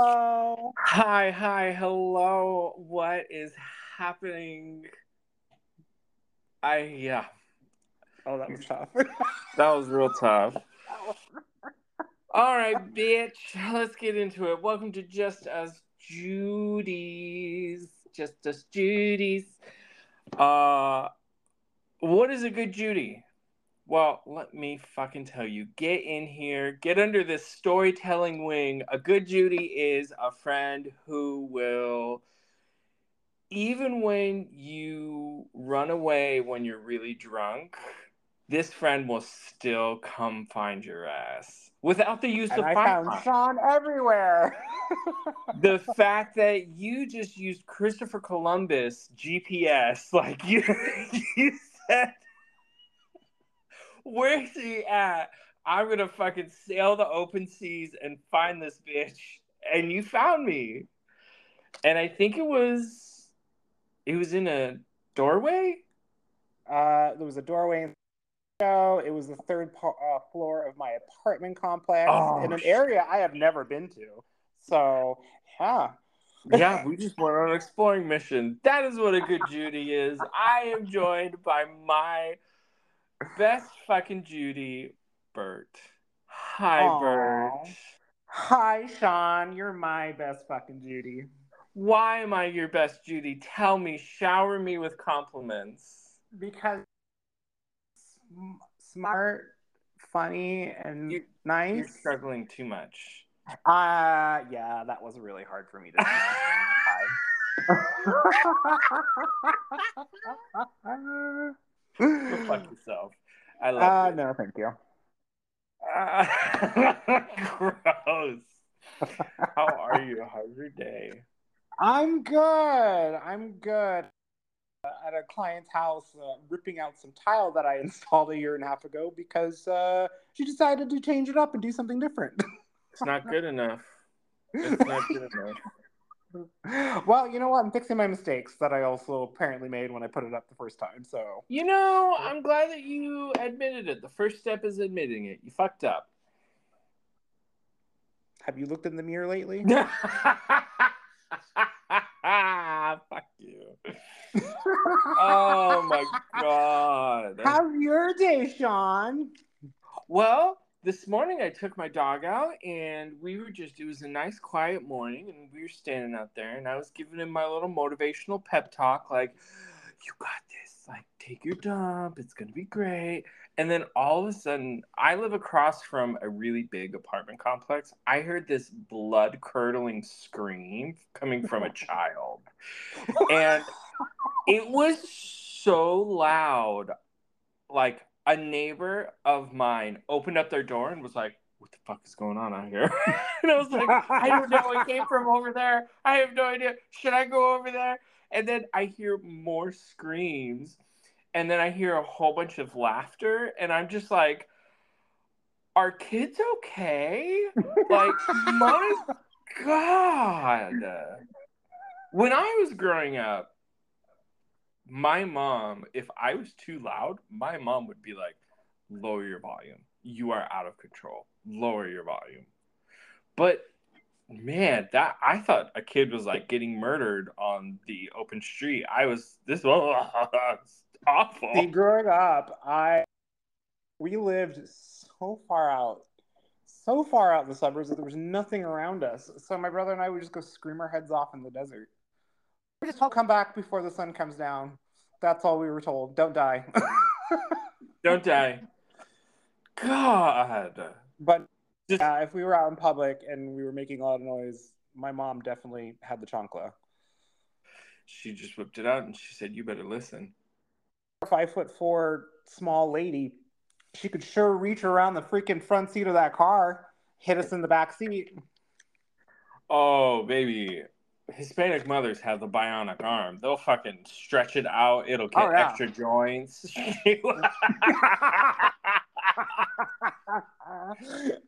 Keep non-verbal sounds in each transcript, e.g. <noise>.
Hello. Hi, hi, hello. What is happening? I yeah, Oh, that was tough. <laughs> that was real tough. All right, bitch. Let's get into it. Welcome to Just Us Judy's. Just Us Judy's. Uh, what is a good Judy? Well, let me fucking tell you. Get in here. Get under this storytelling wing. A good Judy is a friend who will, even when you run away when you're really drunk, this friend will still come find your ass without the use and of I fire. found Sean everywhere. <laughs> the fact that you just used Christopher Columbus GPS, like <laughs> you, you said, where's he at? I'm gonna fucking sail the open seas and find this bitch. And you found me. And I think it was, it was in a doorway. uh, there was a doorway in the show. It was the third po- uh, floor of my apartment complex Oh, in an shit. area I have never been to. So, yeah. <laughs> Yeah, we just went on an exploring mission. That is what a good Judy is. I am joined by my best fucking Judy, Bert. Hi, Aw. Bert. Hi, Sean. You're my best fucking Judy. Why am I your best Judy? Tell me, shower me with compliments. Because sm- smart, funny, and You- nice. You're struggling too much. Uh, yeah, that was really hard for me to <laughs> <laughs> Go fuck <laughs> yourself. I love uh, you. no, thank you. <laughs> Gross. How are you? How's your day? I'm good. I'm good. Uh, at a client's house, uh, ripping out some tile that I <laughs> installed a year and a half ago because uh, she decided to change it up and do something different. It's not good enough. It's not good enough. Well, you know what? I'm fixing my mistakes that I also apparently made when I put it up the first time. So, You know, I'm glad that you admitted it. The first step is admitting it. You fucked up. have you looked in the mirror lately? <laughs> Fuck you. Oh my <laughs> god. How's your day, Sean? Well, this morning I took my dog out and we were just, it was a nice quiet morning and we were standing out there and I was giving him my little motivational pep talk like, you got this. Like, take your dump. It's going to be great. And then all of a sudden, I live across from a really big apartment complex. I heard this blood curdling scream coming from a <laughs> child. And it was so loud. Like a neighbor of mine opened up their door and was like, "What the fuck is going on out here?" <laughs> and I was like, "I don't know. It came from over there. I have no idea. Should I go over there?" And then I hear more screams, and then I hear a whole bunch of laughter, and I'm just like, "Are kids okay?" Like, my <laughs> God. When I was growing up, my mom, if I was too loud, my mom would be like, lower your volume. You are out of control. Lower your volume. But man, that I thought a kid was like getting murdered on the open street. I was this was <laughs> awful. See, growing up, I we lived so far out, so far out in the suburbs that there was nothing around us. So my brother and I would just go scream our heads off in the desert. We just all come back before the sun comes down. That's all we were told. Don't die. <laughs> Don't die. God. but Just uh, if we were out in public and we were making a lot of noise, my mom definitely had the chancla. she just whipped it out and she said, You better listen. Five foot four small lady, she could sure reach around the freaking front seat of that car, hit us in the back seat. Oh, baby. Hispanic mothers have the bionic arm. They'll fucking stretch it out. It'll oh, get Oh, yeah. extra joints. <laughs> <laughs>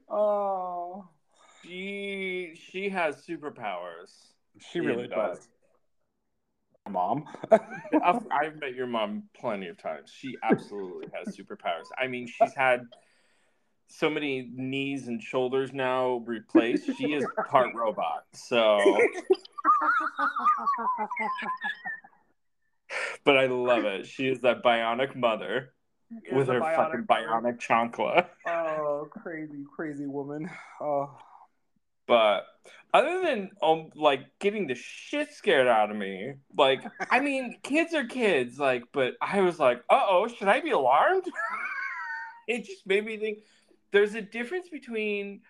oh, she she has superpowers. she really does. Mom. I've, I've met your mom plenty of times. She absolutely has superpowers. I mean, she's had so many knees and shoulders now replaced. She is <laughs> part robot. So <laughs> but I love it. She is that bionic mother Is with her fucking bionic chancla. Oh, crazy, crazy woman. Oh, But other than um like getting the shit scared out of me, like I mean, kids are kids, like, but I was like, uh oh, should I be alarmed? <laughs> it just made me think there's a difference between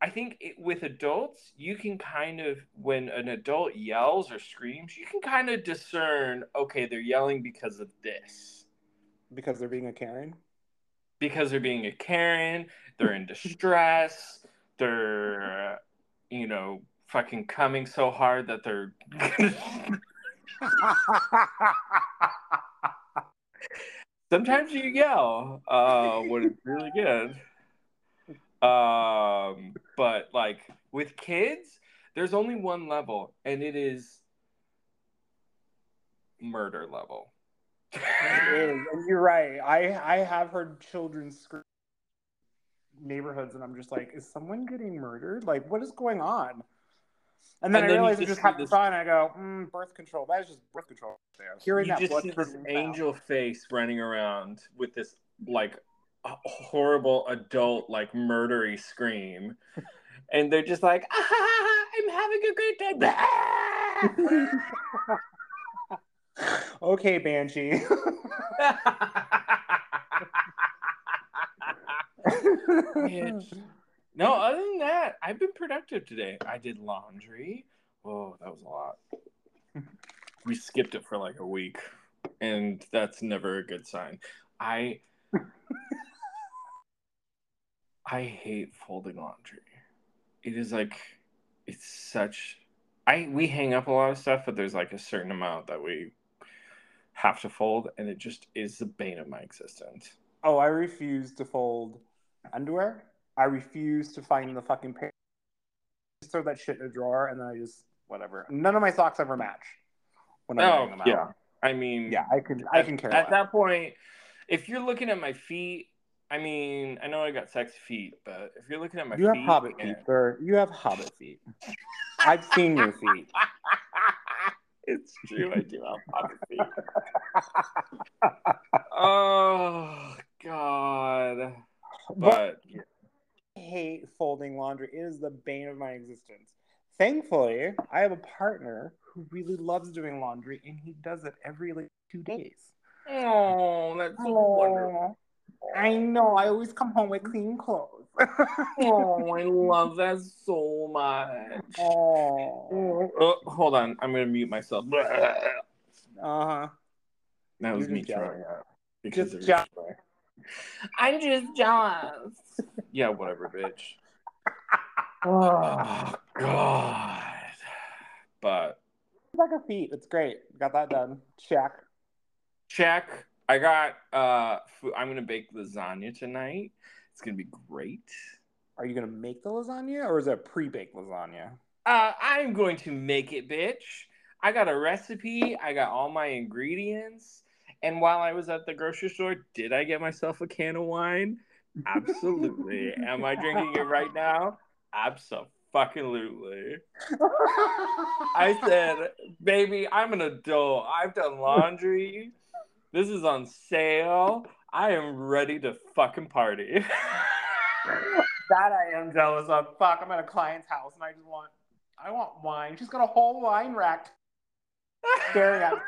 I think it, with adults, you can kind of when an adult yells or screams, you can kind of discern, okay, they're yelling because of this. because they're being a Karen. because they're being a Karen, they're in distress, they're, you know, fucking coming so hard that they're. <laughs> <laughs> Sometimes you yell uh, when it's really good. Um, but like with kids, there's only one level, and it is murder level. It is, and you're right. I I have heard children scream neighborhoods, and I'm just like, is someone getting murdered? Like, what is going on? And then And I then you realize it just happens this- on, and I go, mm, birth control. That is just birth control. Hearing you that just blood see this angel face running around with this like horrible adult like murdery scream. <laughs> And they're just like ah, i'm having a great time <laughs> okay, Banshee. No other than that i've been productive today. I did laundry. Oh that was a lot. We skipped it for like a week and that's never a good sign. I i hate folding laundry it is like it's such i we hang up a lot of stuff but there's like a certain amount that we have to fold and it just is the bane of my existence oh, I refuse to fold underwear. I refuse to find the fucking pair. Just throw that shit in a drawer, and then I just whatever. None of my socks ever match when I'm oh wearing them out. yeah i mean Yeah, I can I can care at less. that point if you're looking at my feet i mean i know i got sexy feet but if you're looking at my You have feet hobbit yeah. feet, sir. You have hobbit feet. I've seen your feet. <laughs> it's true i do have hobbit feet oh god but I hate folding laundry. It is the bane of my existence. Thankfully, I have a partner who really loves doing laundry, and he does it every like two days. oh that's so wonderful I know. I always come home with clean clothes. <laughs> oh i love that so much oh. Oh, hold on i'm gonna mute myself Uh huh. That was You're me jealous. throwing up. Because Just jealous. I'm just jealous. yeah, whatever, bitch. <laughs> oh God. But It's Like a feet. It's great. Got that done. Check. check. I got. Uh, food. I'm gonna bake lasagna tonight. It's gonna be great. Are you gonna make the lasagna, or is it a pre-baked lasagna? Uh, I'm going to make it, bitch. I got a recipe. I got all my ingredients. And while I was at the grocery store, did I get myself a can of wine? Absolutely. <laughs> Am I drinking it right now? Absolutely. <laughs> I said, baby, I'm an adult. I've done laundry. This is on sale. I am ready to fucking party. <laughs> That I am jealous of. Fuck, I'm at a client's house and I just want, I want wine. She's got a whole wine rack staring at me.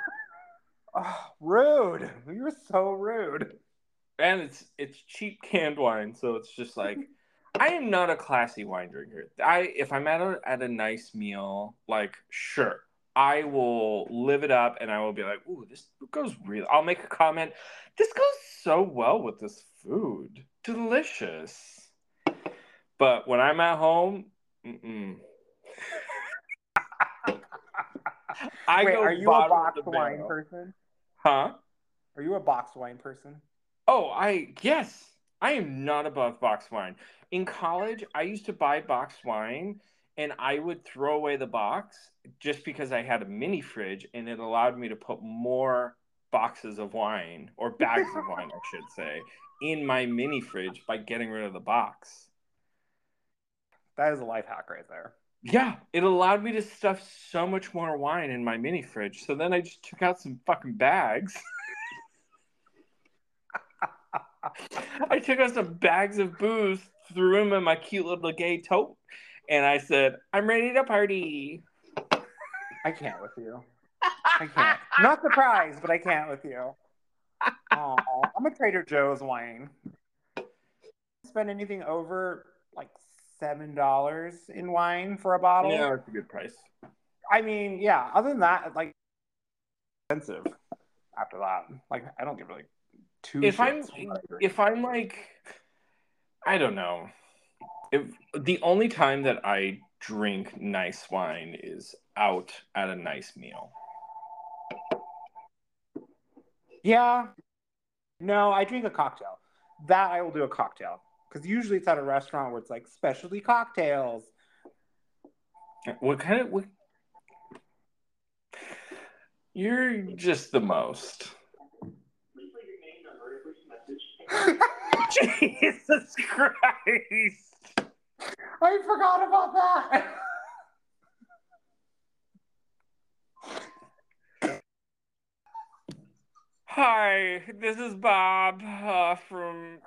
Oh, rude. You're so rude. and it's it's cheap canned wine, so it's just like I am not a classy wine drinker. I if I'm at a at a nice meal, like sure, I will live it up and I will be like, "Ooh, this goes real." I'll make a comment. This goes so well with this food. Delicious. But when I'm at home, mm-mm. <laughs> I Wait, go are you a boxed wine person? Huh? Are you a boxed wine person? Oh, I yes, I am not above box wine. In college, I used to buy boxed wine and I would throw away the box just because I had a mini fridge and it allowed me to put more boxes of wine or bags of wine, I should say, in my mini fridge by getting rid of the box. That is a life hack right there. Yeah, it allowed me to stuff so much more wine in my mini fridge. So then I just took out some fucking bags. <laughs> I took out some bags of booze, threw them in my cute little gay tote, and I said, I'm ready to party. I can't with you. I can't. Not surprised, but I can't with you. Oh, I'm a Trader Joe's wine. Spend anything over like seven dollars in wine for a bottle. Yeah, it's a good price. I mean, yeah. Other than that, like expensive. After that, like I don't give like two. If I'm shits I drink. if I'm like I don't know. If the only time that I drink nice wine is out at a nice meal. yeah, no, I drink a cocktail. That I will do a cocktail because usually it's at a restaurant where it's like specialty cocktails. What kind of what You're just the most. <laughs> Jesus Christ. I forgot about that. Hi, this is Bob uh, from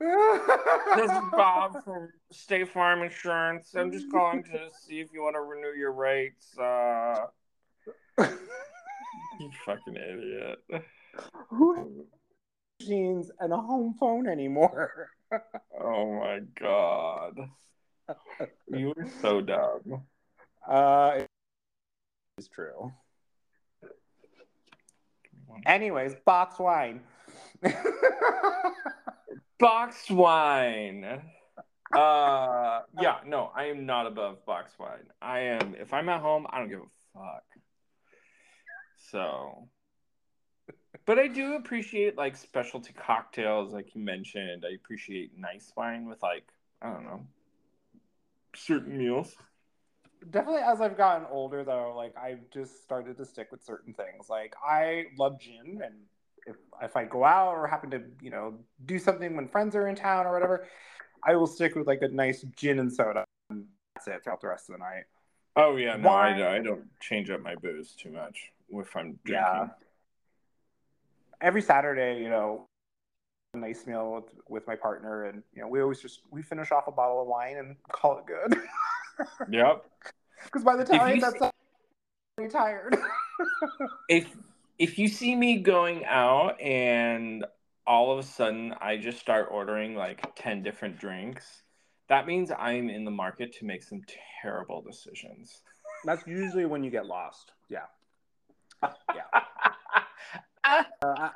this is Bob from State Farm Insurance. I'm just calling to see if you want to renew your rates. Uh, you fucking idiot. Who has machines and a home phone anymore? Oh my god. You are so dumb. Uh, it's true. Anyways, box wine. <laughs> box wine. Uh, yeah, no, I am not above box wine. I am. If I'm at home, I don't give a fuck. So, but I do appreciate like specialty cocktails, like you mentioned. I appreciate nice wine with like I don't know certain meals. Definitely, as I've gotten older, though, like I've just started to stick with certain things. Like I love gin, and if if I go out or happen to, you know, do something when friends are in town or whatever, I will stick with like a nice gin and soda. And that's it throughout the rest of the night. Oh yeah, no, I. I don't change up my booze too much if I'm drinking. Yeah. Every Saturday, you know, a nice meal with, with my partner, and you know, we always just we finish off a bottle of wine and call it good. <laughs> Yep. Because by the time that's see- I'm tired. <laughs> if if you see me going out and all of a sudden I just start ordering like 10 different drinks, that means I'm in the market to make some terrible decisions. That's usually when you get lost. Yeah. <laughs> Yeah. Uh,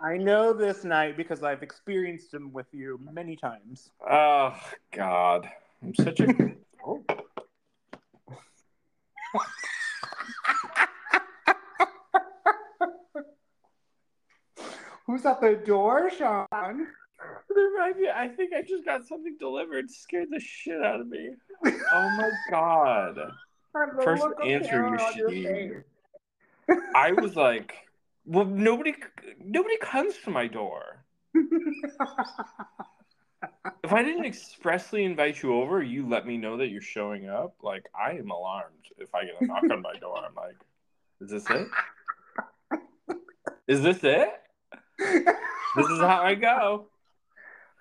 I- know this night because I've experienced them with you many times. oh god. I'm such a <laughs> Oh. <laughs> Who's at the door, Sean? There might be- I think I just got something delivered. Scared the shit out of me. <laughs> Oh my god. First answer you on your see. face. I was like, well, nobody nobody comes to my door. If I didn't expressly invite you over, you let me know that you're showing up. Like I am alarmed if I get a knock on my door. I'm like, is this it? Is this it? This is how I go.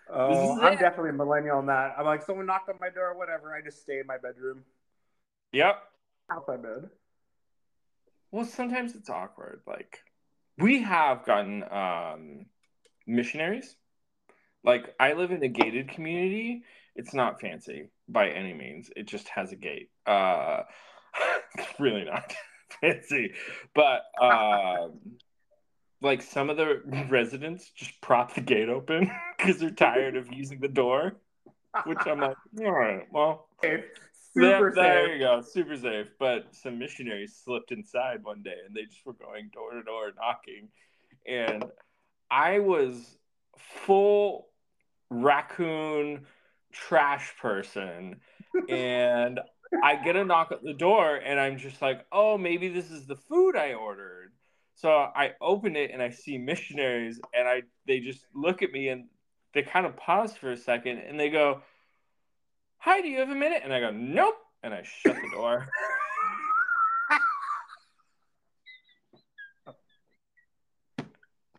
Oh, I'm it. definitely a millennial on that. I'm like, someone knocked on my door, whatever. I just stay in my bedroom, Yep. outside bed. Well, sometimes it's awkward. Like we have gotten um, missionaries. Like I live in a gated community. It's not fancy by any means. It just has a gate. Uh, <laughs> really not <laughs> fancy, but um, like some of the residents just prop the gate open <laughs> because they're tired of using the door. Which I'm like, all right, well. There, Super there safe. you go, super safe. But some missionaries slipped inside one day, and they just were going door to door knocking, and I was full raccoon trash person, and I get a knock at the door, and I'm just like, oh, maybe this is the food I ordered. So I open it and I see missionaries, and I they just look at me and they kind of pause for a second and they go, "Hi, do you have a minute?" And I go, "Nope," and I shut the door. <laughs>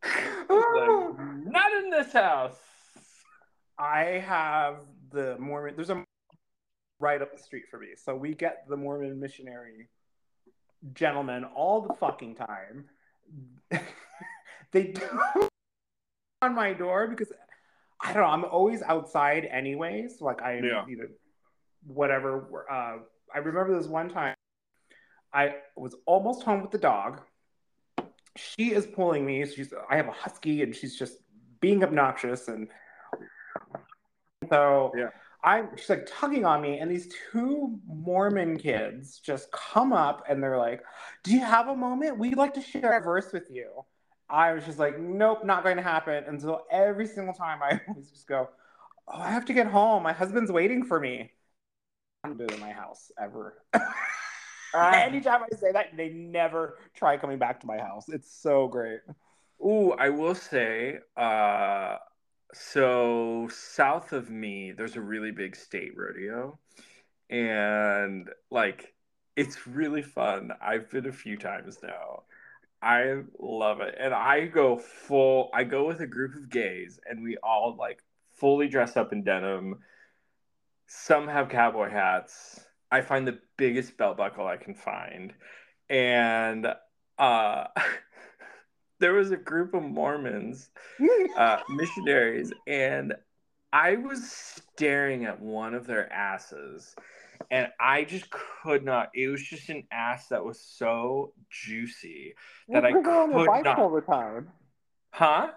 like, <laughs> not in this house. I have the Mormon. There's a right up the street for me, so we get the Mormon missionary gentlemen all the fucking time. <laughs> they do on my door because I don't know. I'm always outside anyways. Like I, Yeah. know, whatever. Uh, I remember this one time. I was almost home with the dog. She is pulling me. She's. I have a husky, and she's just being obnoxious, and so Yeah. I. She's like tugging on me, and these two Mormon kids just come up, and they're like, "Do you have a moment? We'd like to share a verse with you." I was just like, "Nope, not going to happen." And so every single time, I <laughs> always just go, "Oh, I have to get home. My husband's waiting for me." I haven't been in my house ever. <laughs> Anytime I say that, they never try coming back to my house. It's so great. Ooh, I will say, uh, so south of me, there's a really big state rodeo, and like it's really fun. I've been a few times now. I love it, and I go full. I go with a group of gays, and we all like fully dress up in denim. Some have cowboy hats. I find the biggest belt buckle I can find, and uh. <laughs> there was a group of Mormons, <laughs> uh, missionaries, and I was staring at one of their asses, and I just could not. It was just an ass that was so juicy that I We're on their could not. all the time. Huh?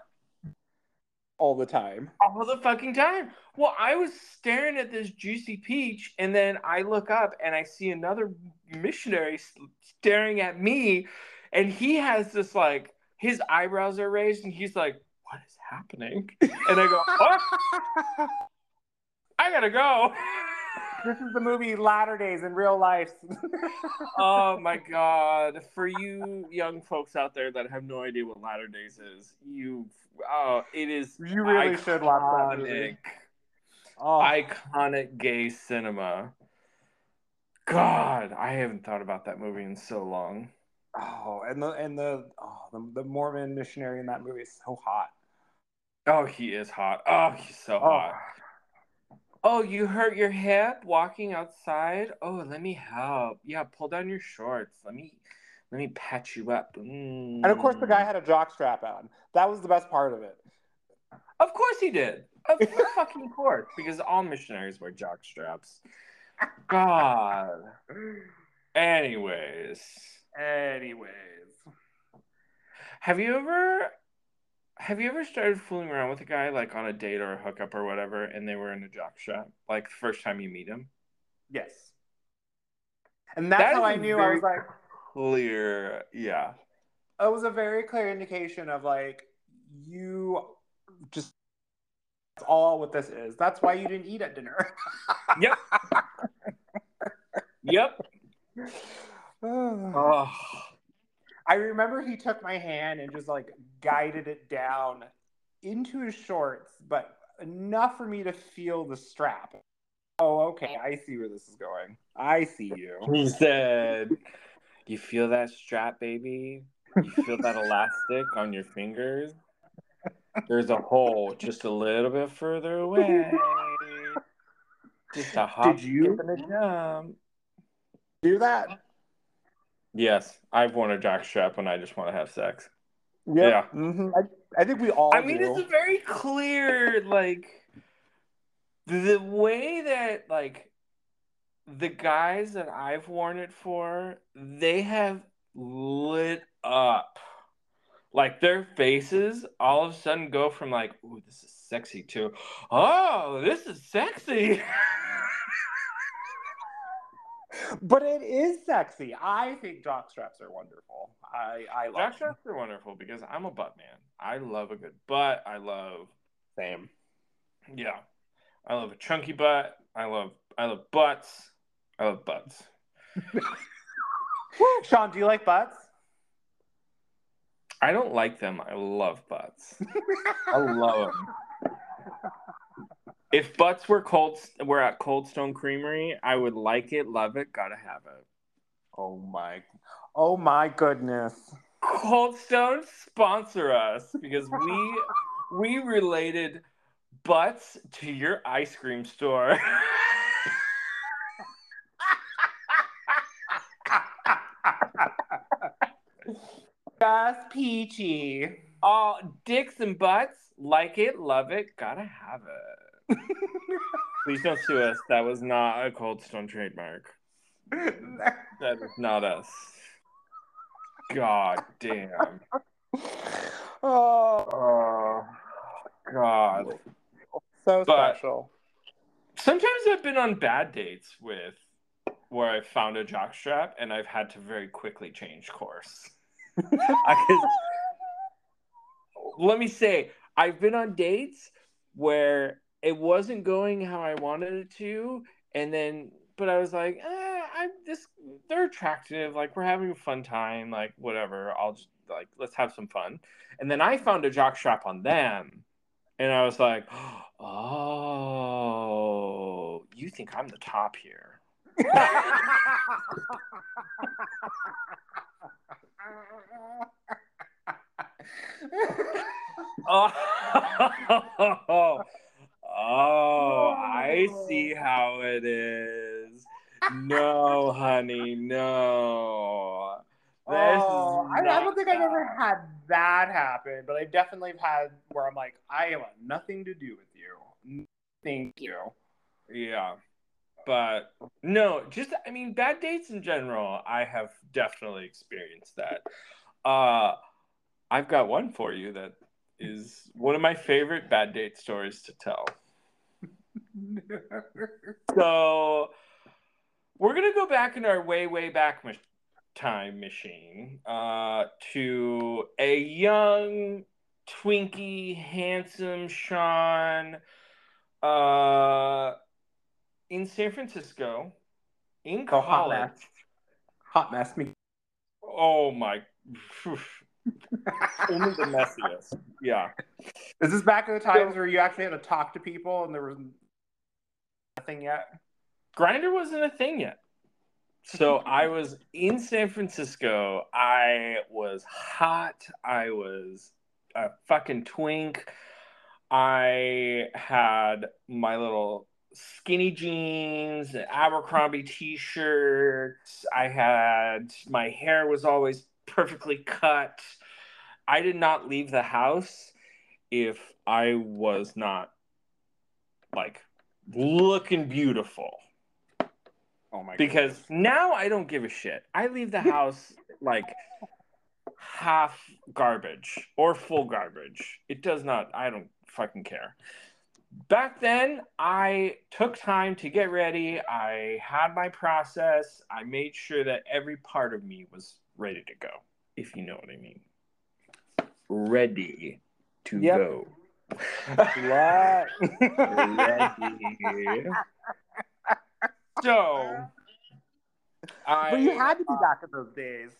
All the time. All the fucking time. Well, I was staring at this juicy peach, and then I look up and I see another missionary staring at me, and he has this like his eyebrows are raised, and he's like, "What is happening?" And I go, "Oh, <laughs> I gotta go." This is the movie Latter Days in real life. <laughs> oh my god! For you young folks out there that have no idea what Latter Days is, you, oh, it is You really should watch that movie. iconic. oh, iconic gay cinema. God, I haven't thought about that movie in so long. oh, and the and the oh, the, the Mormon missionary in that movie is so hot. Oh, he is hot. Oh, he's so Oh, hot. Oh, you hurt your hip walking outside? Oh, let me help. Yeah, pull down your shorts. Let me let me patch you up. Mm. and of course the guy had a jock strap on. That was the best part of it. Of course he did. Of <laughs> fucking course, because all missionaries wear jock straps. God. Anyways, Anyways, have you ever have you ever started fooling around with a guy like on a date or a hookup or whatever, and they were in a jock strap? Like the first time you meet him? yes. And that's That how I knew I was like, Clear, yeah. it was a very clear indication of like you just that's all what this is. That's why you didn't eat at dinner. Yep. <laughs> Yep. <sighs> oh. I remember he took my hand and just like guided it down into his shorts, but enough for me to feel the strap. Oh, okay. I see where this is going. I see you. <laughs> he said, "You feel that strap, baby? You feel that elastic on your fingers? There's a hole just a little bit further away. Just a hop, Did you- skip, and a jump." Do that? Yes, I've worn a jock strap when I just want to have sex. Yep. Yeah. hmm I, I think we all I mean, it's a very clear, like, the way that, like, the guys that I've worn it for, they have lit up. Like, their faces all of a sudden go from, like, ooh, this is sexy to, oh, this is sexy. <laughs> But it is sexy. I think jock straps are wonderful. I I love Jock straps are wonderful because I'm a butt man. I love a good butt. I love Same. Yeah. I love a chunky butt. I love I love butts. I love butts. Sean, do you like butts? I don't like them. I love butts. I love them. If butts were cold, were at Cold Stone Creamery, I would like it, love it, gotta have it. Oh my, oh my goodness. Cold Stone sponsor us because we <laughs> we related butts to your ice cream store. <laughs> Just peachy. Oh, dicks and butts, like it, love it, gotta have it. <laughs> Please don't sue us. That was not a Cold Stone trademark. That is not us. God damn. Oh, Oh, God. so But- special. Sometimes I've been on bad dates with where I found a jockstrap and I've had to very quickly change course. <laughs> I could, <laughs> let me say, I've been on dates where it wasn't going how I wanted it to, and then, but I was like, eh, I this they're attractive, like we're having a fun time, like whatever. I'll just like let's have some fun, and then I found a jockstrap on them, and I was like, <gasps> oh, you think I'm the top here? <laughs> <laughs> Oh, <laughs> oh, I see how it is. No, honey, no. This oh, is I, I don't think I've ever had that happen, but I definitely have had where I'm like, I want nothing to do with you. Thank you. Yeah. But no, just I mean bad dates in general, I have definitely experienced that. Uh I've got one for you that is one of my favorite bad date stories to tell. So we're gonna go back in our way, way back mach- time machine uh, to a young, twinky, handsome Sean uh, in San Francisco in Oh, hot college. mess. Hot mess. Me. Oh my! Only the messiest. Yeah. Is this back in the times where you actually had to talk to people and there was nothing yet? Grindr wasn't a thing yet. <laughs> So I was in San Francisco. I was hot. I was a fucking twink. I had my little skinny jeans, Abercrombie t-shirts. I had my hair was always perfectly cut. I did not leave the house if I was not like looking beautiful Oh my because now I don't give a shit. I leave the house like half garbage or full garbage. It does not, I don't fucking care. Back then, I took time to get ready. I had my process. I made sure that every part of me was ready to go, if you know what I mean. Ready to Yep. go. So, I, but you had to be back in those days.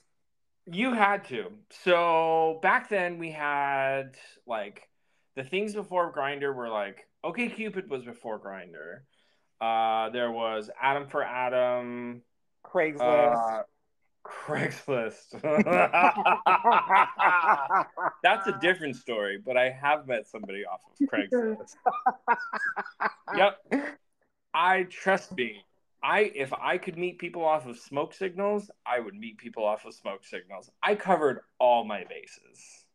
You had to. So back then we had like the things before Grindr were like OK Cupid was before Grindr. Uh, there was Adam for Adam. Craigslist. Uh, Craigslist. <laughs> That's a different story, but I have met somebody off of <laughs> Craigslist. <laughs> yep. I trust me. I if I could meet people off of smoke signals, I would meet people off of smoke signals. I covered all my bases.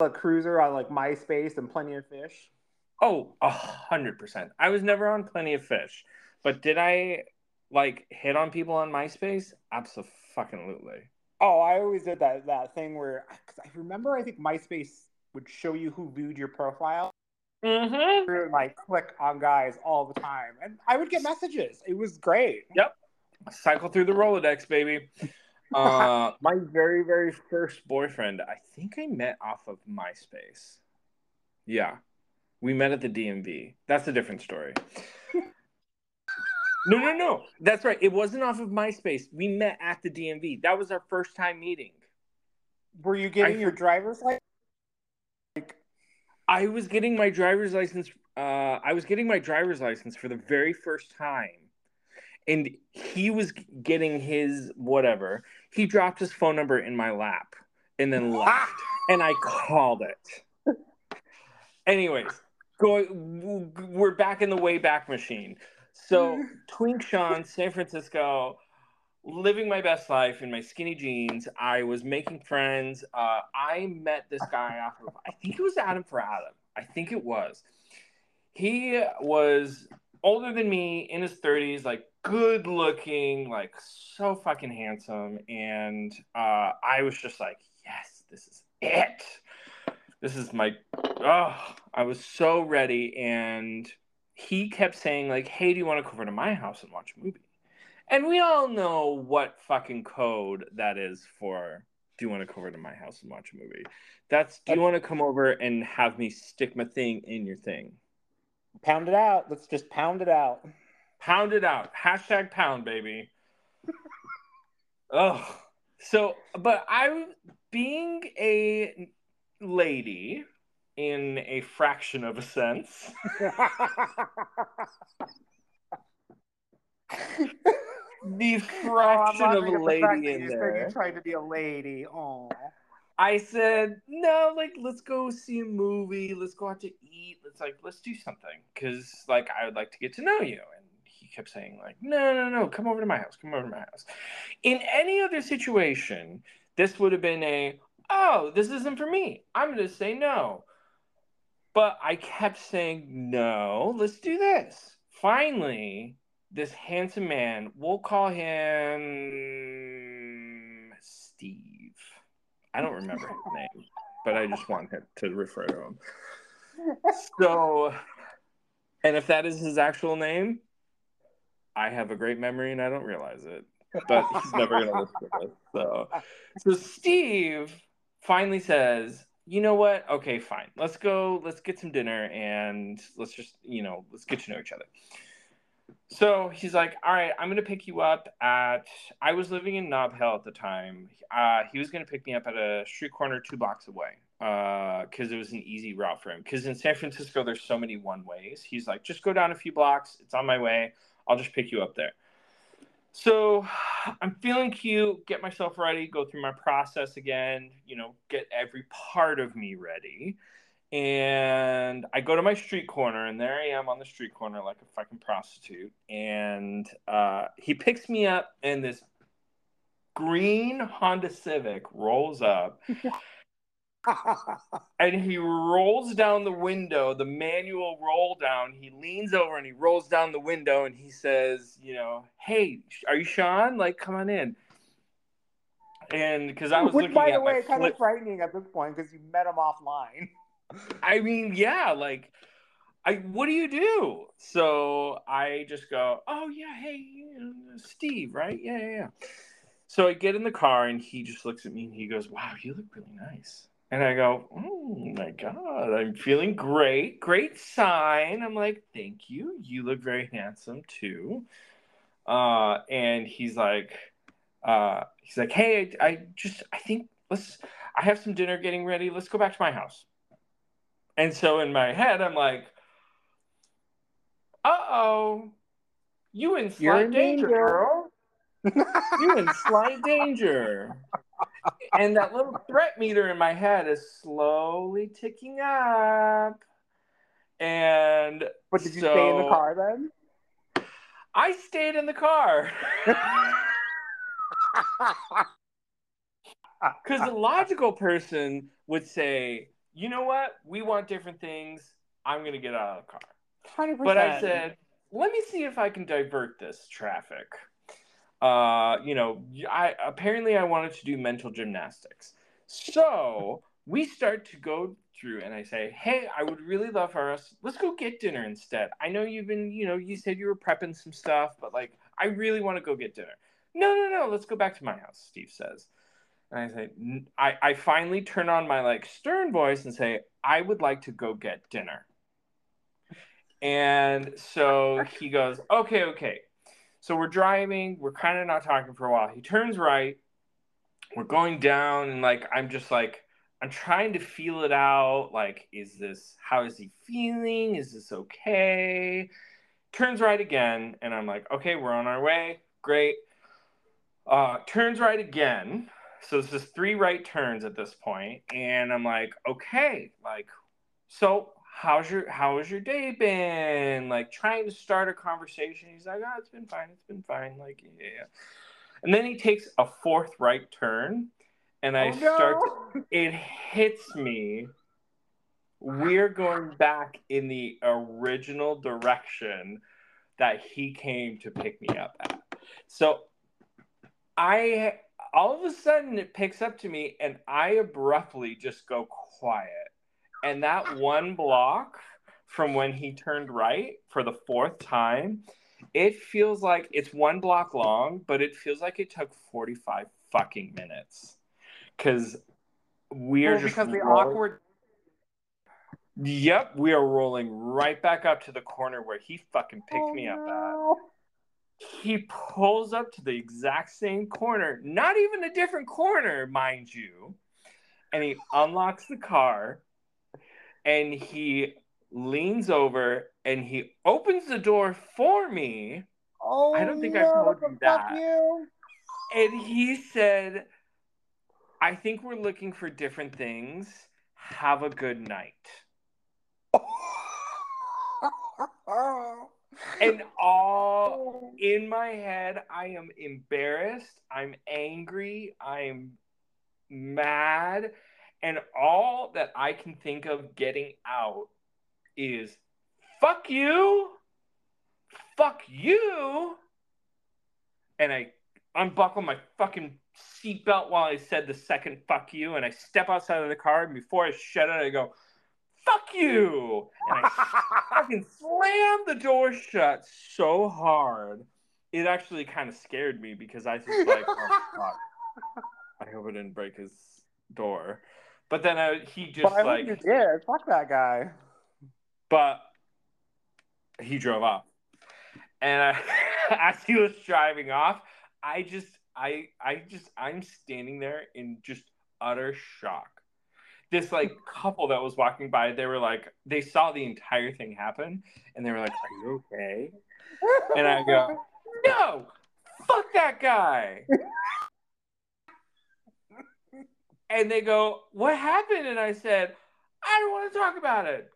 a cruiser on like MySpace and Plenty of Fish. Oh, a hundred percent. I was never on Plenty of Fish, but did I like hit on people on MySpace? Absolutely. Oh, I always did that that thing where cause I remember I think MySpace would show you who viewed your profile Mm-hmm. and like click on guys all the time, and I would get messages. It was great. Yep. Cycle through the Rolodex, baby. <laughs> Uh, my very, very first boyfriend, I think I met off of MySpace. Yeah. We met at the DMV. That's a different story. No, no, no. That's right. It wasn't off of MySpace. We met at the DMV. That was our first time meeting. Were you getting I- your driver's license? Like, I was getting my driver's license. Uh, I was getting my driver's license for the very first time, and he was getting his whatever. He dropped his phone number in my lap and then left, and I called it. Anyways, go. We're back in the way back machine. So <laughs> Twink Sean, San Francisco, living my best life in my skinny jeans. I was making friends. Uh, I met this guy off of, I think it was Adam for Adam. I think it was. He was older than me in his 30s, like good looking, like so fucking handsome. And uh, I was just like, yes, this is it. This is my, oh, I was so ready. And he kept saying, like, hey, do you want to come over to my house and watch a movie? And we all know what fucking code that is for. Do you want to come over to my house and watch a movie? That's. Do you want to come over and have me stick my thing in your thing? pound it out. Let's just pound it out. Pound it out. Hashtag pound, baby. <laughs> oh, so but I, being a lady in a fraction of a sense, <laughs> the Oh, fraction I'm of a at the fact lady in you said there. You tried to be a lady. Oh. I said, no, like, let's go see a movie. Let's go out to eat. Let's, like, let's do something. Because, like, I would like to get to know you. And he kept saying, like, no, no, no, come over to my house. Come over to my house. In any other situation, this would have been a, oh, this isn't for me. I'm going to say no. But I kept saying, no, let's do this. Finally, this handsome man, we'll call him Steve. I don't remember his <laughs> name, but I just want him to refer to him. So, and if that is his actual name, I have a great memory and I don't realize it. But he's never going to listen to this. So, so Steve finally says, "You know what? Okay, fine. Let's go. Let's get some dinner and let's just, you know, let's get to know each other." So he's like, "All right, I'm gonna pick you up at." I was living in Nob Hill at the time. Uh, he was gonna pick me up at a street corner two blocks away, because it was an easy route for him. Because in San Francisco, there's so many one ways. He's like, "Just go down a few blocks. It's on my way. I'll just pick you up there." So I'm feeling cute. Get myself ready. Go through my process again. You know, get every part of me ready and I go to my street corner, and there I am on the street corner like a fucking prostitute. And uh, he picks me up, and this green Honda Civic rolls up, <laughs> and he rolls down the window, the manual roll down. He leans over and he rolls down the window, and he says, "You know, hey, are you Sean? Like, come on in." And because I was Which, looking by at the way, kind flip of frightening at this point because you met him offline. I mean, yeah, like, I what do you do? So I just go, oh yeah, hey, Steve, right? Yeah, yeah, yeah. So I get in the car and he just looks at me and he goes, wow, you look really nice. And I go, oh my god, I'm feeling great, great sign. I'm like, thank you. You look very handsome too. Uh, and he's like, uh, he's like, hey, I, I just, I think let's. I have some dinner getting ready. Let's go back to my house. And so in my head, I'm like, uh oh, you in slight in danger, danger. girl. You in slight danger. <laughs> And that little threat meter in my head is slowly ticking up. And But did you stay in the car then? I stayed in the car. <laughs> Because a logical person would say, you know what? We want different things. I'm going to get out of the car. Hundred But I said, let me see if I can divert this traffic. Uh, you know, I apparently I wanted to do mental gymnastics. So we start to go through and I say, Hey, I would really love for us, let's go get dinner instead. I know you've been, you know, you said you were prepping some stuff, but like I really want to go get dinner. No, no, no, let's go back to my house, Steve says. And I say, I, I finally turn on my like stern voice and say, I would like to go get dinner. And so he goes, okay, okay. So we're driving, we're kind of not talking for a while. He turns right, we're going down, and like I'm just like I'm trying to feel it out. Like, is this how is he feeling? Is this okay? Turns right again, and I'm like, okay, we're on our way. Great. Uh, turns right again. So this is three right turns at this point, and I'm like, okay, like, so how's your how has your day been? Like trying to start a conversation. He's like, oh, it's been fine. It's been fine. Like, yeah. And then he takes a fourth right turn, and I Oh, start. no. <laughs> It hits me. We're going back in the original direction that he came to pick me up at. So I all of a sudden it picks up to me and I abruptly just go quiet. And that one block from when he turned right for the fourth time, it feels like it's one block long, but it feels like it took 45 fucking minutes. Cause we're Well, just because the rolling- awkward. Yep, we are rolling right back up to the corner where he fucking picked Oh, me up at. no. He pulls up to the exact same corner, not even a different corner, mind you. And he unlocks the car and he leans over and he opens the door for me. Oh, I don't think I no, told you that. you. And he said, I think we're looking for different things. Have a good night. <laughs> And all in my head, I am embarrassed. I'm angry. I'm mad. And all that I can think of getting out is fuck you. Fuck you. And I unbuckle my fucking seatbelt while I said the second fuck you. And I step outside of the car. And before I shut it, I go, fuck you. And I <laughs> fucking slammed the door shut so hard. It actually kind of scared me because I was like, oh fuck. I hope I didn't break his door. But then I, he just I like, you did. Fuck that guy. but he drove off. And I, <laughs> as he was driving off, I just, I, I just, I'm standing there in just utter shock. This like <laughs> couple that was walking by, they were like, they saw the entire thing happen, and they were like, "Are you okay?" And I go, <laughs> "No, fuck that guy." And they go, "What happened?" And I said, "I don't want to talk about it.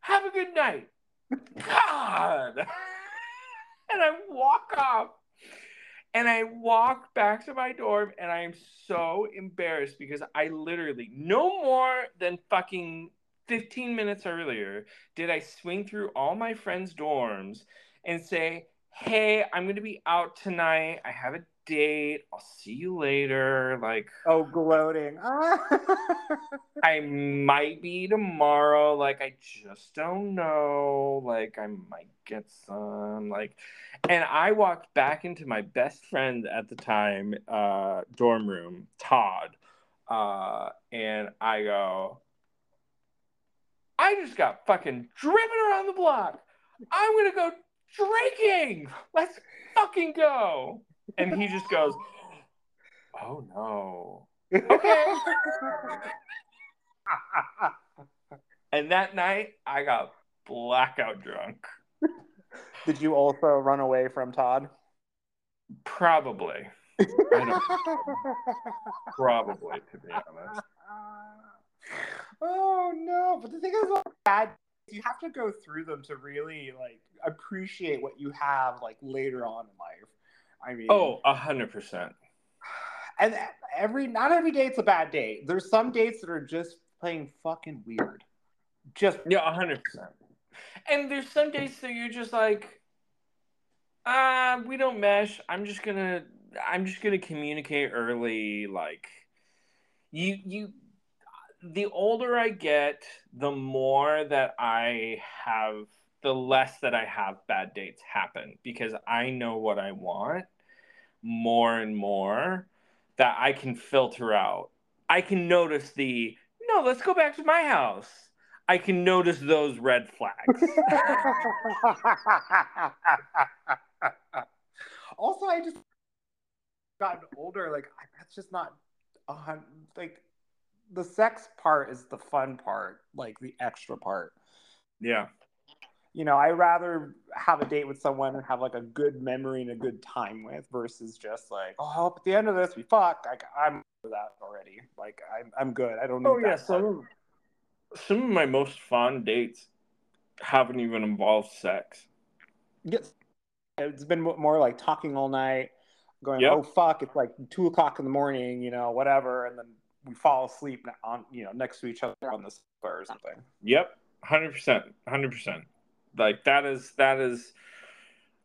Have a good night." God. <laughs> and I walk off. And I walk back to my dorm and I am so embarrassed because I literally, no more than fucking 15 minutes earlier, did I swing through all my friends' dorms and say, Hey, I'm going to be out tonight. I have a date. I'll see you later. Like, Oh, gloating. <laughs> I might be tomorrow. Like, I just don't know. Like, I might get some. Like, and I walked back into my best friend at the time, uh, dorm room, Todd. Uh, and I go, I just got fucking driven around the block. I'm gonna go drinking. Let's fucking go. And he just goes, Oh no. Okay. <laughs> And that night, I got blackout drunk. Did you also run away from Todd? Probably. I don't, <laughs> probably, to be honest. oh no! But the thing is, like, bad. You have to go through them to really like appreciate what you have like later on in life. I mean, Oh, a hundred percent. and every not every date's a bad date. There's some dates that are just playing fucking weird. Just Yeah, a hundred percent. And there's some days that you're just like, uh, we don't mesh. I'm just gonna, I'm just gonna communicate early. Like, you, you. The older I get, the more that I have, the less that I have bad dates happen because I know what I want more and more that I can filter out. I can notice the no, let's go back to my house. I can notice those red flags. <laughs> also, I just gotten older. Like that's just not a hun- like the sex part is the fun part, like the extra part. Yeah. You know, I rather have a date with someone and have like a good memory and a good time with versus just like, oh, I hope at the end of this we fuck. Like I'm that already. Like I'm I'm good. I don't need Oh yeah, some of, some of my most fun dates haven't even involved sex. Yes. It's been more like talking all night, going, Yep. oh fuck, it's like two o'clock in the morning, you know, whatever, and then we fall asleep on, you know, next to each other on the sofa or something. Yep, hundred percent, hundred percent. Like that is that is,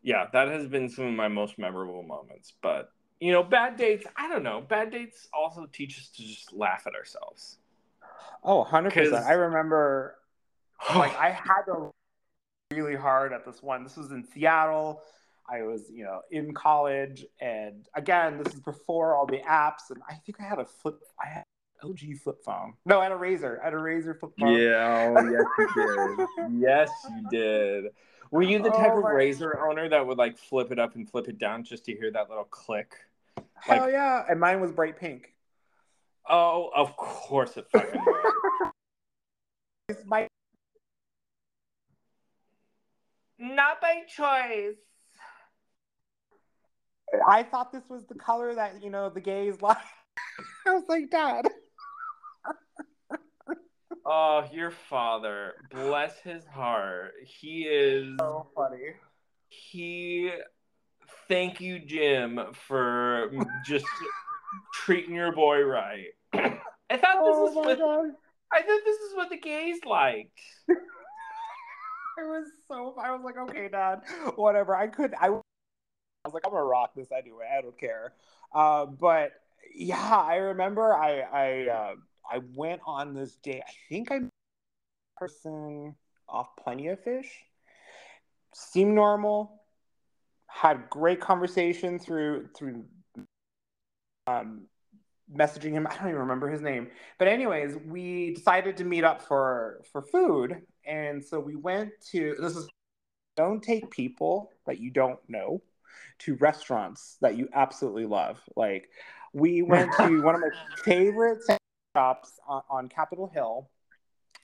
yeah, that has been some of my most memorable moments. But you know, bad dates. I don't know. Bad dates also teach us to just laugh at ourselves. Oh, 100%. 'Cause- I remember <sighs> like I had to really hard at this one. This was in Seattle. I was, you know, in college, and again, this is before all the apps. And I think I had a flip. I LG flip phone. No, I had a Razr. I had a Razr flip phone. Yeah, oh, yes you did. <laughs> yes, you did. Were you the oh type Oh of my- razor owner that would like flip it up and flip it down just to hear that little click? Hell Like- yeah! And mine was bright pink. Oh, of course it fucking was. <laughs> It's my Not by choice. I thought this was the color that you know the gays <laughs> like. I was like, Dad. Oh, your father, bless his heart. He is So funny. he. Thank you, Jim, for just treating your boy right. <clears throat> I thought this Oh is my what god. I thought this is what the gays liked. <laughs> It was so. I was like, okay, Dad, whatever. I could. I, I was like, I'm gonna rock this anyway. I don't care. Uh, but yeah, I remember. I I uh, I went on this day. I think I person off Plenty of Fish. Seemed normal. Had great conversation through through um, messaging him. I don't even remember his name. But anyways, we decided to meet up for for food, and so we went to. This is don't take people that you don't know to restaurants that you absolutely love. Like we went to <laughs> one of my favorite shops on, on Capitol Hill,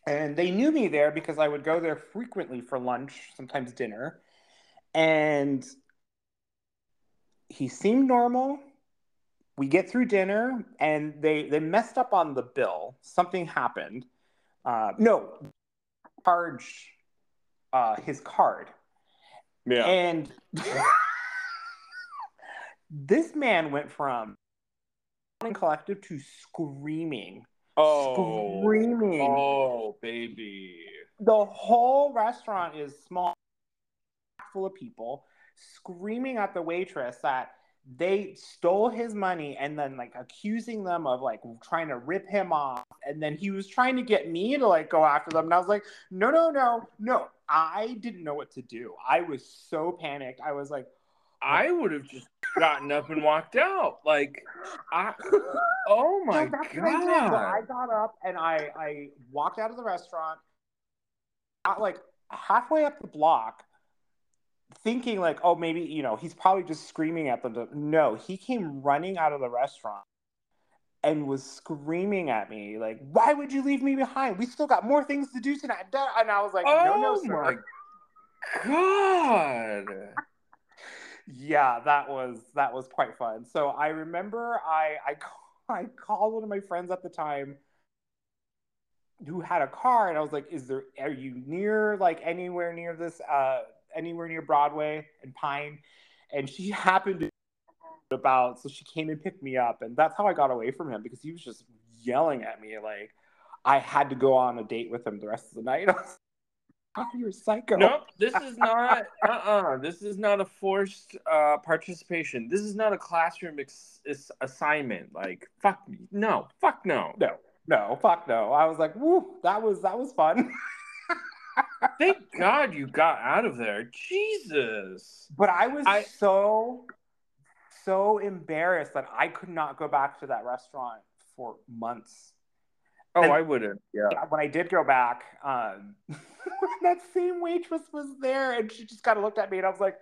and they knew me there because I would go there frequently for lunch, sometimes dinner, and he seemed normal. We get through dinner and they they messed up on the bill. Something happened. Uh, no charge uh, his card. Yeah. and <laughs> this man went from collective to screaming. Oh. screaming. Oh, baby. the whole restaurant is small full of people screaming at the waitress that they stole his money and then like accusing them of like trying to rip him off. And then he was trying to get me to like go after them. And i was like no no no no. I didn't know what to do. I was so panicked. I was like I would have just gotten up and walked out. Like, I. <laughs> Oh my No, what I did. So I got up and I I walked out of the restaurant, got like halfway up the block, thinking like, oh, maybe you know he's probably just screaming at them. To... No, he came running out of the restaurant and was screaming at me like, "Why would you leave me behind? We still got more things to do tonight." And I was like, "No, no, Oh sir." my god. Yeah that was that was quite fun. So i remember i i, <laughs> I called one of my friends at the time who had a car and i was like is there are you near like anywhere near this uh anywhere near broadway and pine? And she <laughs> happened to about so she came and picked me up and that's how i got away from him because he was just yelling at me like i had to go on a date with him the rest of the night <laughs> oh, you're a psycho Nope, this is not. Uh uh This is not a forced uh, participation. This is not a classroom ex- assignment. Like, fuck me. No, fuck no. no no fuck no i was like woo that was that was fun <laughs> Thank God you got out of there. Jesus. But I was I- so so embarrassed that I could not go back to that restaurant for months. Oh, And- I wouldn't. Yeah. When I did go back, um, <laughs> <laughs> that same waitress was there, and she just kind of looked at me, and I was like,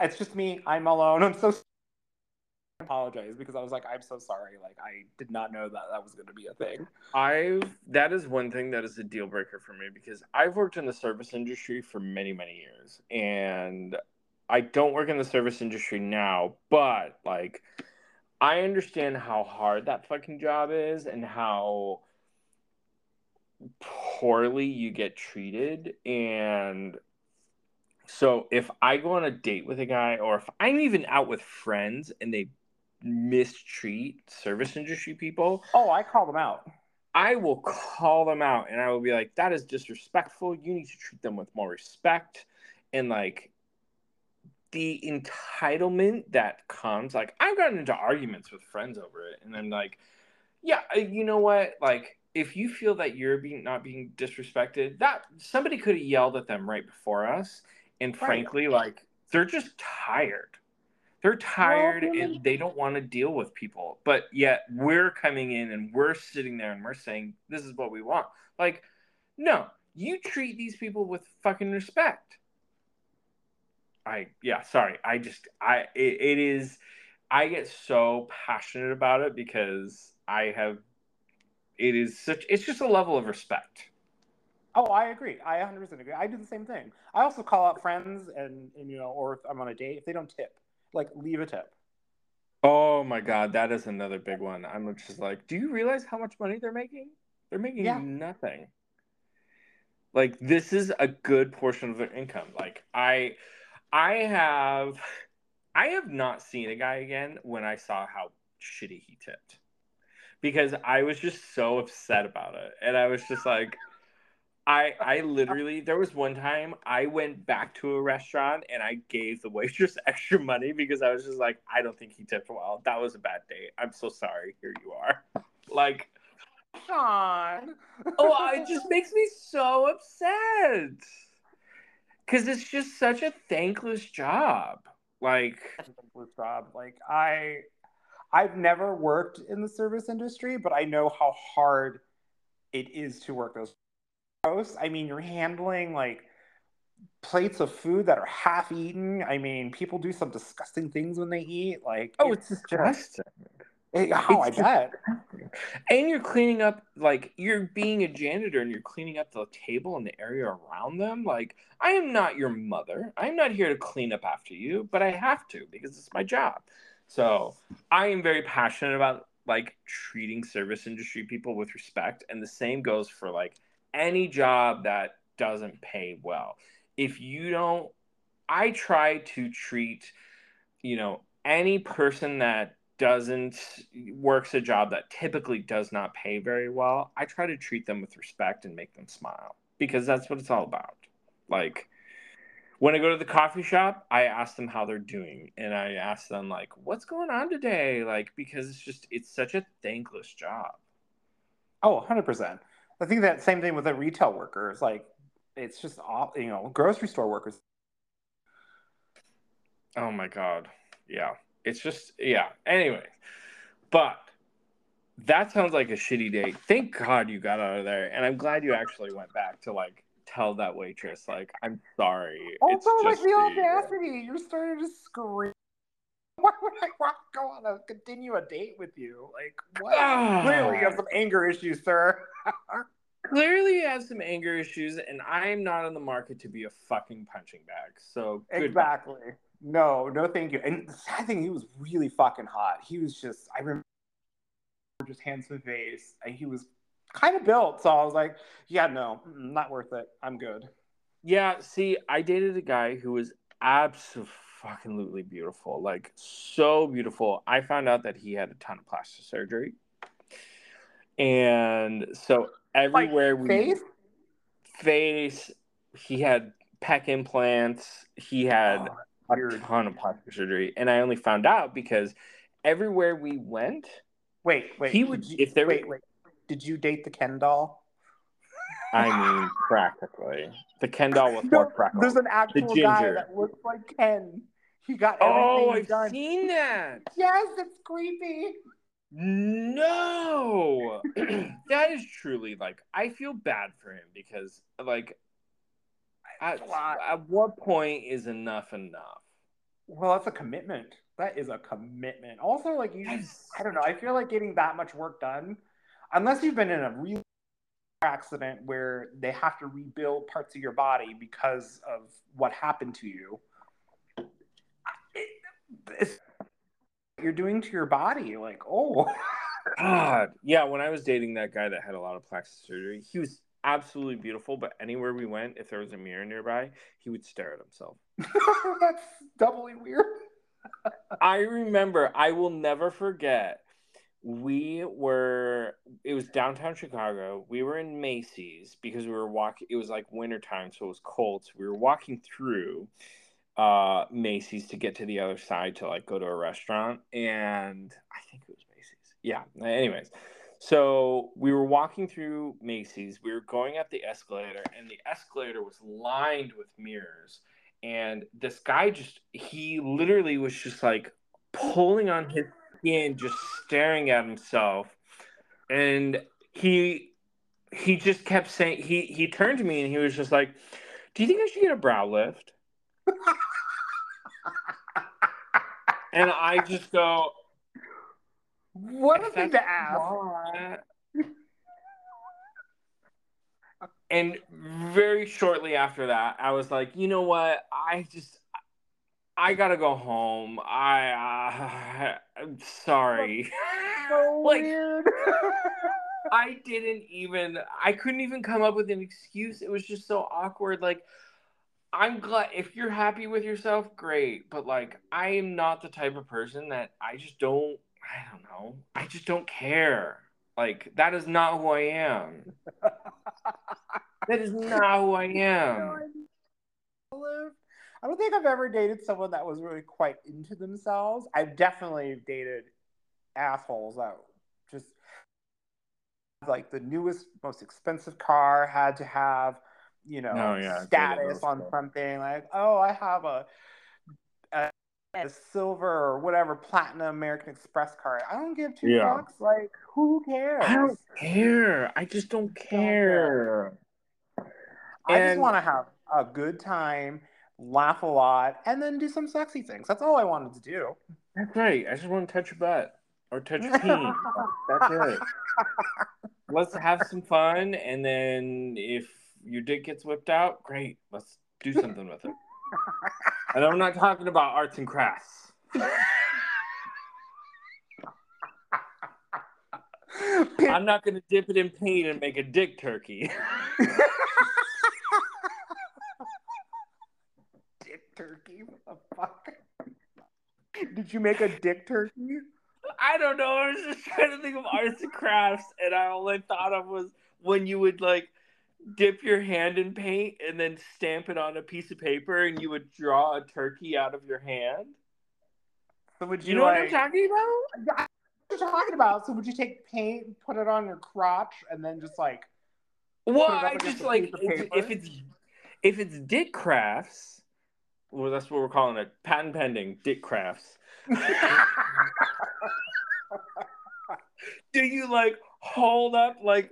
"It's just me. I'm alone. I'm so." <laughs> sorry." apologize because I was like, I'm so sorry. Like, I did not know that that was going to be a thing. I've that is one thing that is a deal breaker for me because I've worked in the service industry for many many years and I don't work in the service industry now, but like I understand how hard that fucking job is and how poorly you get treated and so if I go on a date with a guy or if I'm even out with friends and they mistreat service industry people, Oh, I call them out. I will call them out and I will be like, that is disrespectful. You need to treat them with more respect. And like the entitlement that comes, like, I've gotten into arguments with friends over it. And I'm like, yeah, uh, you know what? Like, if you feel that you're being not being disrespected, that somebody could have yelled at them right before us. And Right. frankly, like, they're just tired. They're tired really- and they don't want to deal with people. But yet we're coming in and we're sitting there and we're saying, this is what we want. Like, no, you treat these people with fucking respect. I, yeah, sorry. I just, I, it, it is, I get so passionate about it because I have, it is such, it's just a level of respect. Oh, I agree. I 100% agree. I do the same thing. I also call out friends and, and you know, or if I'm on a date, if they don't tip, like leave a tip. Oh my God, that is another big one. I'm just like, do you realize how much money they're making? They're making Yeah. nothing. Like this is a good portion of their income. Like I I have I have not seen a guy again when I saw how shitty he tipped. Because I was just so upset about it. And I was just like I I literally there was one time I went back to a restaurant and I gave the waitress <laughs> extra money because I was just like I don't think he tipped well. That was a bad date. I'm so sorry. Here you are. Like Sean. oh, it <laughs> just makes me so upset. Cuz it's just such a thankless job. Like thankless job. Like I, I've never worked in the service industry, but I know how hard it is to work those. Gross. I mean, you're handling like plates of food that are half eaten. I mean, people do some disgusting things when they eat. Like, oh, it's disgusting. Eh, it, oh, I It's bet. And you're cleaning up, like, you're being a janitor and you're cleaning up the table and the area around them. Like, I am not your mother. I'm not here to clean up after you, but I have to because it's my job. So I am very passionate about, like, treating service industry people with respect. And the same goes for, like, any job that doesn't pay well. If you don't, I try to treat, you know, any person that doesn't works a job that typically does not pay very well, I try to treat them with respect and make them smile because that's what it's all about. Like when I go to the coffee shop, I ask them how they're doing and I ask them like what's going on today like because it's just it's such a thankless job. Oh, 100%. I think that same thing with the retail workers. Like, it's just, aw- you know, grocery store workers. Oh my god. Yeah. It's just yeah. Anyway. But that sounds like a shitty day. Thank God you got out of there. And I'm glad you actually went back to like tell that waitress, like, I'm sorry. Also, like just the audacity, you're starting to scream. <laughs> Why would I want to go on a continue a date with you? Like, what? Ah. <sighs> Clearly, you have some anger issues, sir. <laughs> Clearly you have some anger issues, and I'm not in the market to be a fucking punching bag. So goodbye. exactly. No, no, thank you. And the sad thing, he was really fucking hot. He was just, I remember, just handsome face, and he was kind of built. So I was like, yeah, no, not worth it. I'm good. Yeah, see, I dated a guy who was absolutely beautiful, like so beautiful. I found out that he had a ton of plastic surgery, and so everywhere we Face? face, he had pec implants. He had Oh, a ton of plastic surgery, and I only found out because everywhere we went, Wait, wait. He would- if there- wait, wait. Did you date the Ken doll? I mean, practically the Ken doll No, more freckles. There's an actual guy ginger. that looks like Ken. He got oh, everything oh, I've done. seen that. Yes, it's creepy. No, <clears throat> that is truly like I feel bad for him because like at, It's a lot. at what point is enough enough? Well, that's a commitment. that is a commitment. Also, like you, Yes. I don't know. I feel like getting that much work done, unless you've been in a real accident where they have to rebuild parts of your body because of what happened to you. It, it's, you're doing to your body, like, oh, <laughs> God, yeah. When I was dating that guy that had a lot of plastic surgery, he was absolutely beautiful. But anywhere we went, if there was a mirror nearby, he would stare at himself. <laughs> that's doubly weird. I remember. I will never forget. We were. It was downtown Chicago. We were in Macy's because we were walking. It was like wintertime, so it was cold. So we were walking through uh Macy's to get to the other side to like go to a restaurant and I think it was Macy's. Yeah. Anyways, so we were walking through Macy's. We were going up the escalator and the escalator was lined with mirrors and this guy just he literally was just like pulling on his skin just staring at himself and he he just kept saying he he turned to me and he was just like do you think i should get a brow lift <laughs> and i just go What a thing to ask. what you want." and very shortly after that i was like you know what i just i gotta go home i uh, i'm sorry So <laughs> <laughs> Like- weird. <laughs> I didn't even I couldn't even come up with an excuse. It was just so awkward. Like I'm glad if you're happy with yourself, great. But like I am not the type of person that I just don't I don't know. I just don't care. Like that is not who I am. That is not who I am. I don't think I've ever dated someone that was really quite into themselves. I've definitely dated assholes that just like the newest, most expensive car had to have, you know, Oh, yeah, status on too. something like, oh, I have a, a, a silver or whatever platinum American Express card. I don't give two Yeah. fucks. Like, who cares? I don't care. I just don't care. I just want to have a good time, laugh a lot, and then do some sexy things. That's all I wanted to do. That's right. I just want to touch your butt or touch your <laughs> peen. That's it. Let's have some fun, and then if your dick gets whipped out, great. Let's do something with it. And I'm not talking about arts and crafts. <laughs> I'm not going to dip it in paint and make a dick turkey. <laughs> dick turkey. What the fuck? Did you make a dick turkey? I don't know. I was just trying to think of arts and crafts, and I all I thought of was when you would like dip your hand in paint and then stamp it on a piece of paper, and you would draw a turkey out of your hand. So would you, You know what I'm talking about? what you're talking about? So would you take paint, put it on your crotch, and then just like Well, I just like piece of it's, paper? if it's if it's dick crafts. Well, that's what we're calling it. Patent pending, dick crafts. Do you like hold up like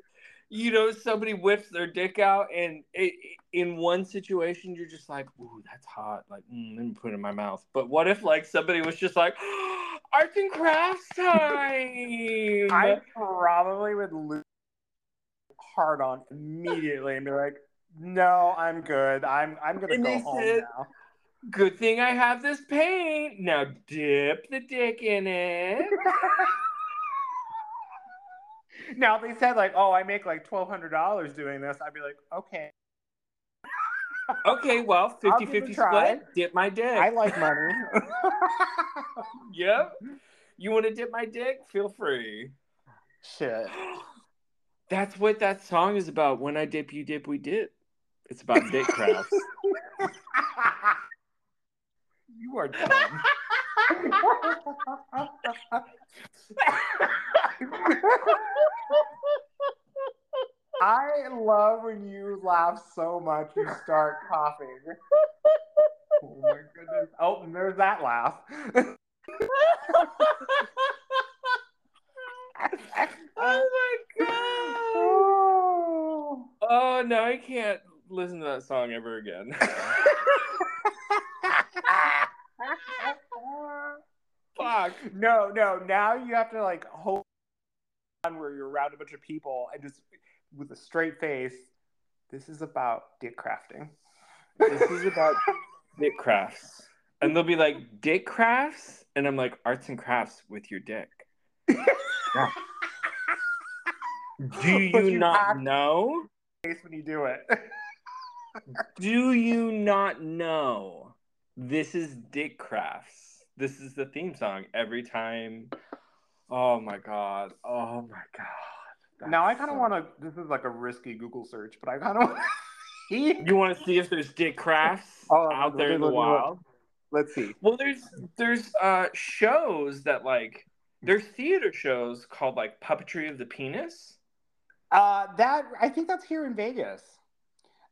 you know somebody whips their dick out and it, in one situation you're just like ooh that's hot like mm, let me put it in my mouth but what if like somebody was just like <gasps> arts and crafts time I probably would lose hard on immediately and be like, "No, I'm good. I'm I'm gonna And go home said- now." Good thing i have this paint now dip the dick in it <laughs> now if they said like, "Oh, I make like twelve hundred dollars doing this," I'd be like, "Okay, <laughs> okay well I'll 50 give it a 50 split dip my dick I like money." <laughs> yep you want to dip my dick feel free Shit. <gasps> That's what that song is about. When I dip, you dip, we dip. It's about dick crafts. You are dumb. <laughs> I love when you laugh so much you start coughing. Oh my goodness. Oh, and there's that laugh. <laughs> oh my god! Oh. Oh no, I can't listen to that song ever again. <laughs> <laughs> fuck. No, no. Now you have to like hold on where you're around a bunch of people and just with a straight face. This is about dick crafting. This is about <laughs> dick crafts. And they'll be like, dick crafts? And I'm like, arts and crafts with your dick. Yeah. <laughs> Do you you not know? Face when you do it. Do you not know? This is Dick Crafts. This is the theme song every time. Oh my god. Oh my god. now I kind of so- want to. This is like a risky Google search, but I kind of <laughs> see. You want to see if there's Dick Crafts <laughs> Oh, out there in the wild? Let's see. Well, there's there's uh shows that like there's theater shows called like Puppetry of the Penis. Uh, that I think that's here in Vegas.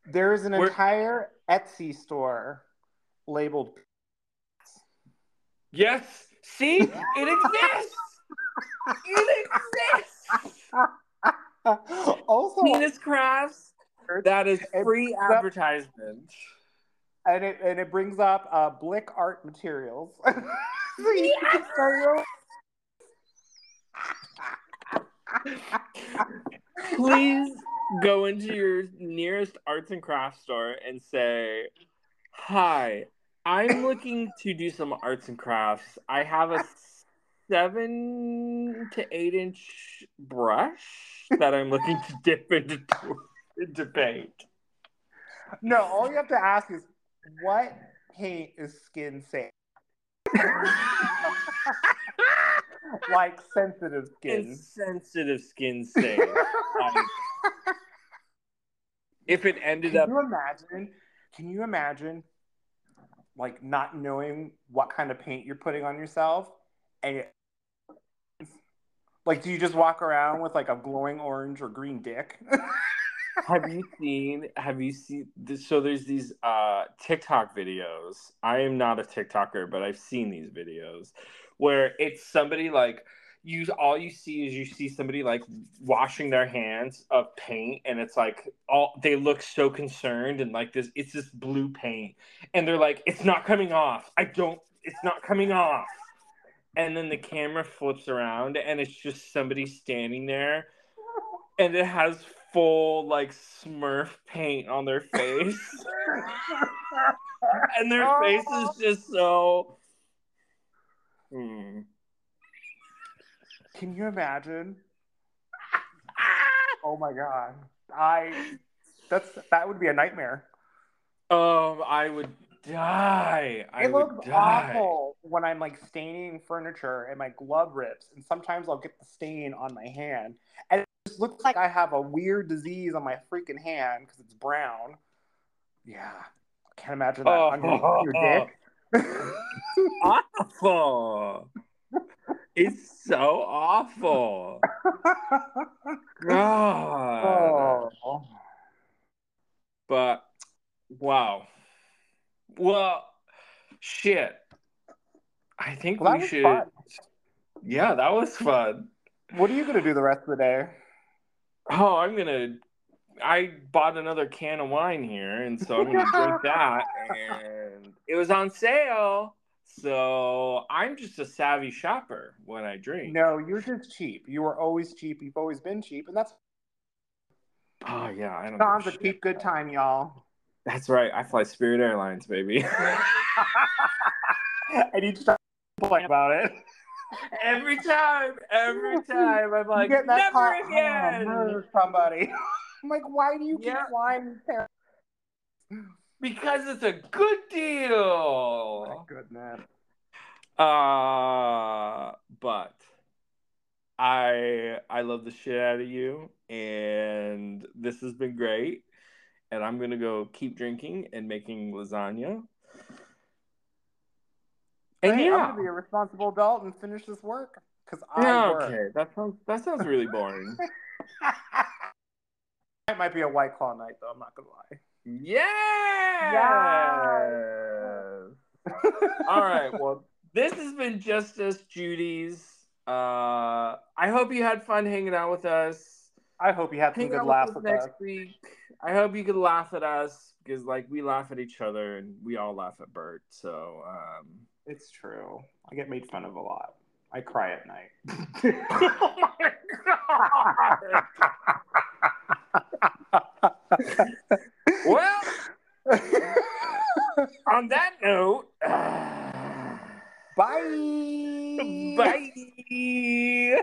There is an Where- entire Etsy store labeled. Yes. See, it exists. it exists. <laughs> also, Penis crafts. That is free up- advertisement. and it and it brings up uh, Blick Art Materials. So you can Please go into your nearest arts and crafts store and say, "Hi, I'm looking to do some arts and crafts. I have a ah. seven to eight inch brush that I'm looking to <laughs> dip into into paint." no, all you have to ask is what paint is skin safe? <laughs> like sensitive skin. It's sensitive skin safe. <laughs> If it ended Can up you imagine? Can you imagine, like not knowing what kind of paint you're putting on yourself, and it, like, do you just walk around with like a glowing orange or green dick? <laughs> have you seen have you seen this, so there's these uh tiktok videos i am not a tiktoker but i've seen these videos where it's somebody like you all you see is you see somebody like washing their hands of paint and it's like all they look so concerned and like this it's this blue paint. And they're like it's not coming off. I don't it's not coming off. And then the camera flips around and it's just somebody standing there and it has full like smurf paint on their face. <laughs> And their face is just so Hmm. Can you imagine? <laughs> Oh my god, I that's that would be a nightmare. um i would die i it looks die awful when I'm like staining furniture and my glove rips, and sometimes I'll get the stain on my hand, and it just looks like I have a weird disease on my freaking hand because it's brown. Yeah, I can't imagine that on your, your dick. <laughs> <laughs> awful it's so awful god oh. But wow. Well, shit. I think Well, we should. fun. Yeah, that was fun. What are you gonna do the rest of the day? Oh, I'm gonna. I bought another can of wine here, and so I'm gonna drink <laughs> that. And it was on sale, so I'm just a savvy shopper when I drink. No, you're just cheap. You were always cheap. You've always been cheap, and that's Oh yeah, I don't. Tom's a give a shit. cheap good time, y'all. That's right. I fly Spirit Airlines, baby. I need to start complaining about it. every time, every <laughs> time, I'm like, you get in that never car, again. Oh, somebody. <laughs> I'm like, why do you keep Yeah. flying? Because it's a good Oh deal. my goodness. Uh, but I I love the shit out of you, and this has been great. And I'm gonna go keep drinking and making lasagna. And hey, I'm yeah, gonna be a responsible adult and finish this work because I yeah, work. okay, that sounds that sounds really boring. <laughs> it might be a white claw night, though. I'm not gonna lie. Yes. All right. Well, this has been Justice Judy's. Uh, I hope you had fun hanging out with us. I hope you had some Hang good laughs with with us next week. I hope you could laugh at us because, like, we laugh at each other and we all laugh at Bert. So, um, It's true. I get made fun of a lot. I cry at night. <laughs> <laughs> oh my god! <laughs> well, <laughs> on that note, Bye. <sighs> bye.